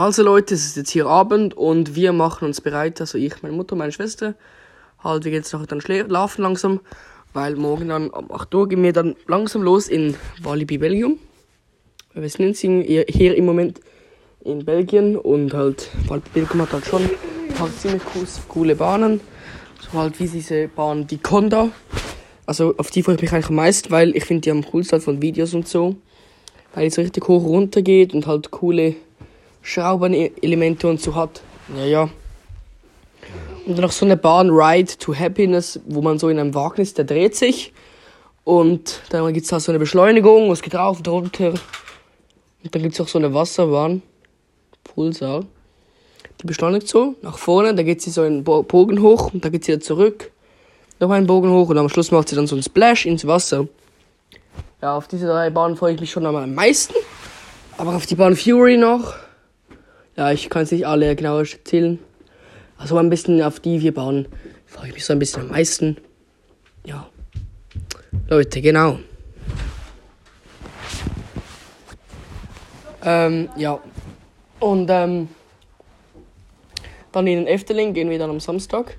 Also Leute, es ist jetzt hier Abend und wir machen uns bereit, also ich, meine Mutter, meine Schwester, halt, wir gehen jetzt nachher dann schlafen langsam, weil morgen dann um 8 Uhr gehen wir dann langsam los in Walibi, Belgium. Wir sind hier, hier im Moment in Belgien und halt, Walibi, Belgium hat halt schon halt ziemlich coole Bahnen, so halt wie diese Bahn, die Conda. Also auf die freue ich mich eigentlich am meisten, weil ich finde die am coolsten halt von Videos und so. Weil die so richtig hoch runter geht und halt coole Schraubenelemente und so hat. Ja, ja. Und dann noch so eine Bahn Ride to Happiness, wo man so in einem Wagen ist, der dreht sich. Und dann gibt es da so eine Beschleunigung, es geht rauf und runter. Und dann gibt es auch so eine Wasserbahn. Pulsar. Die beschleunigt so nach vorne, da geht sie so einen Bogen hoch und da geht sie wieder zurück. Noch einen Bogen hoch und am Schluss macht sie dann so einen Splash ins Wasser. Ja, auf diese drei Bahnen freue ich mich schon am meisten. Aber auf die Bahn Fury noch. Ja, ich kann es nicht alle genau erzählen. Also ein bisschen auf die vier Bahnen freue ich mich so ein bisschen am meisten. Ja. Leute, genau. Ähm, ja. Und ähm, dann in den Efteling gehen wir dann am Samstag.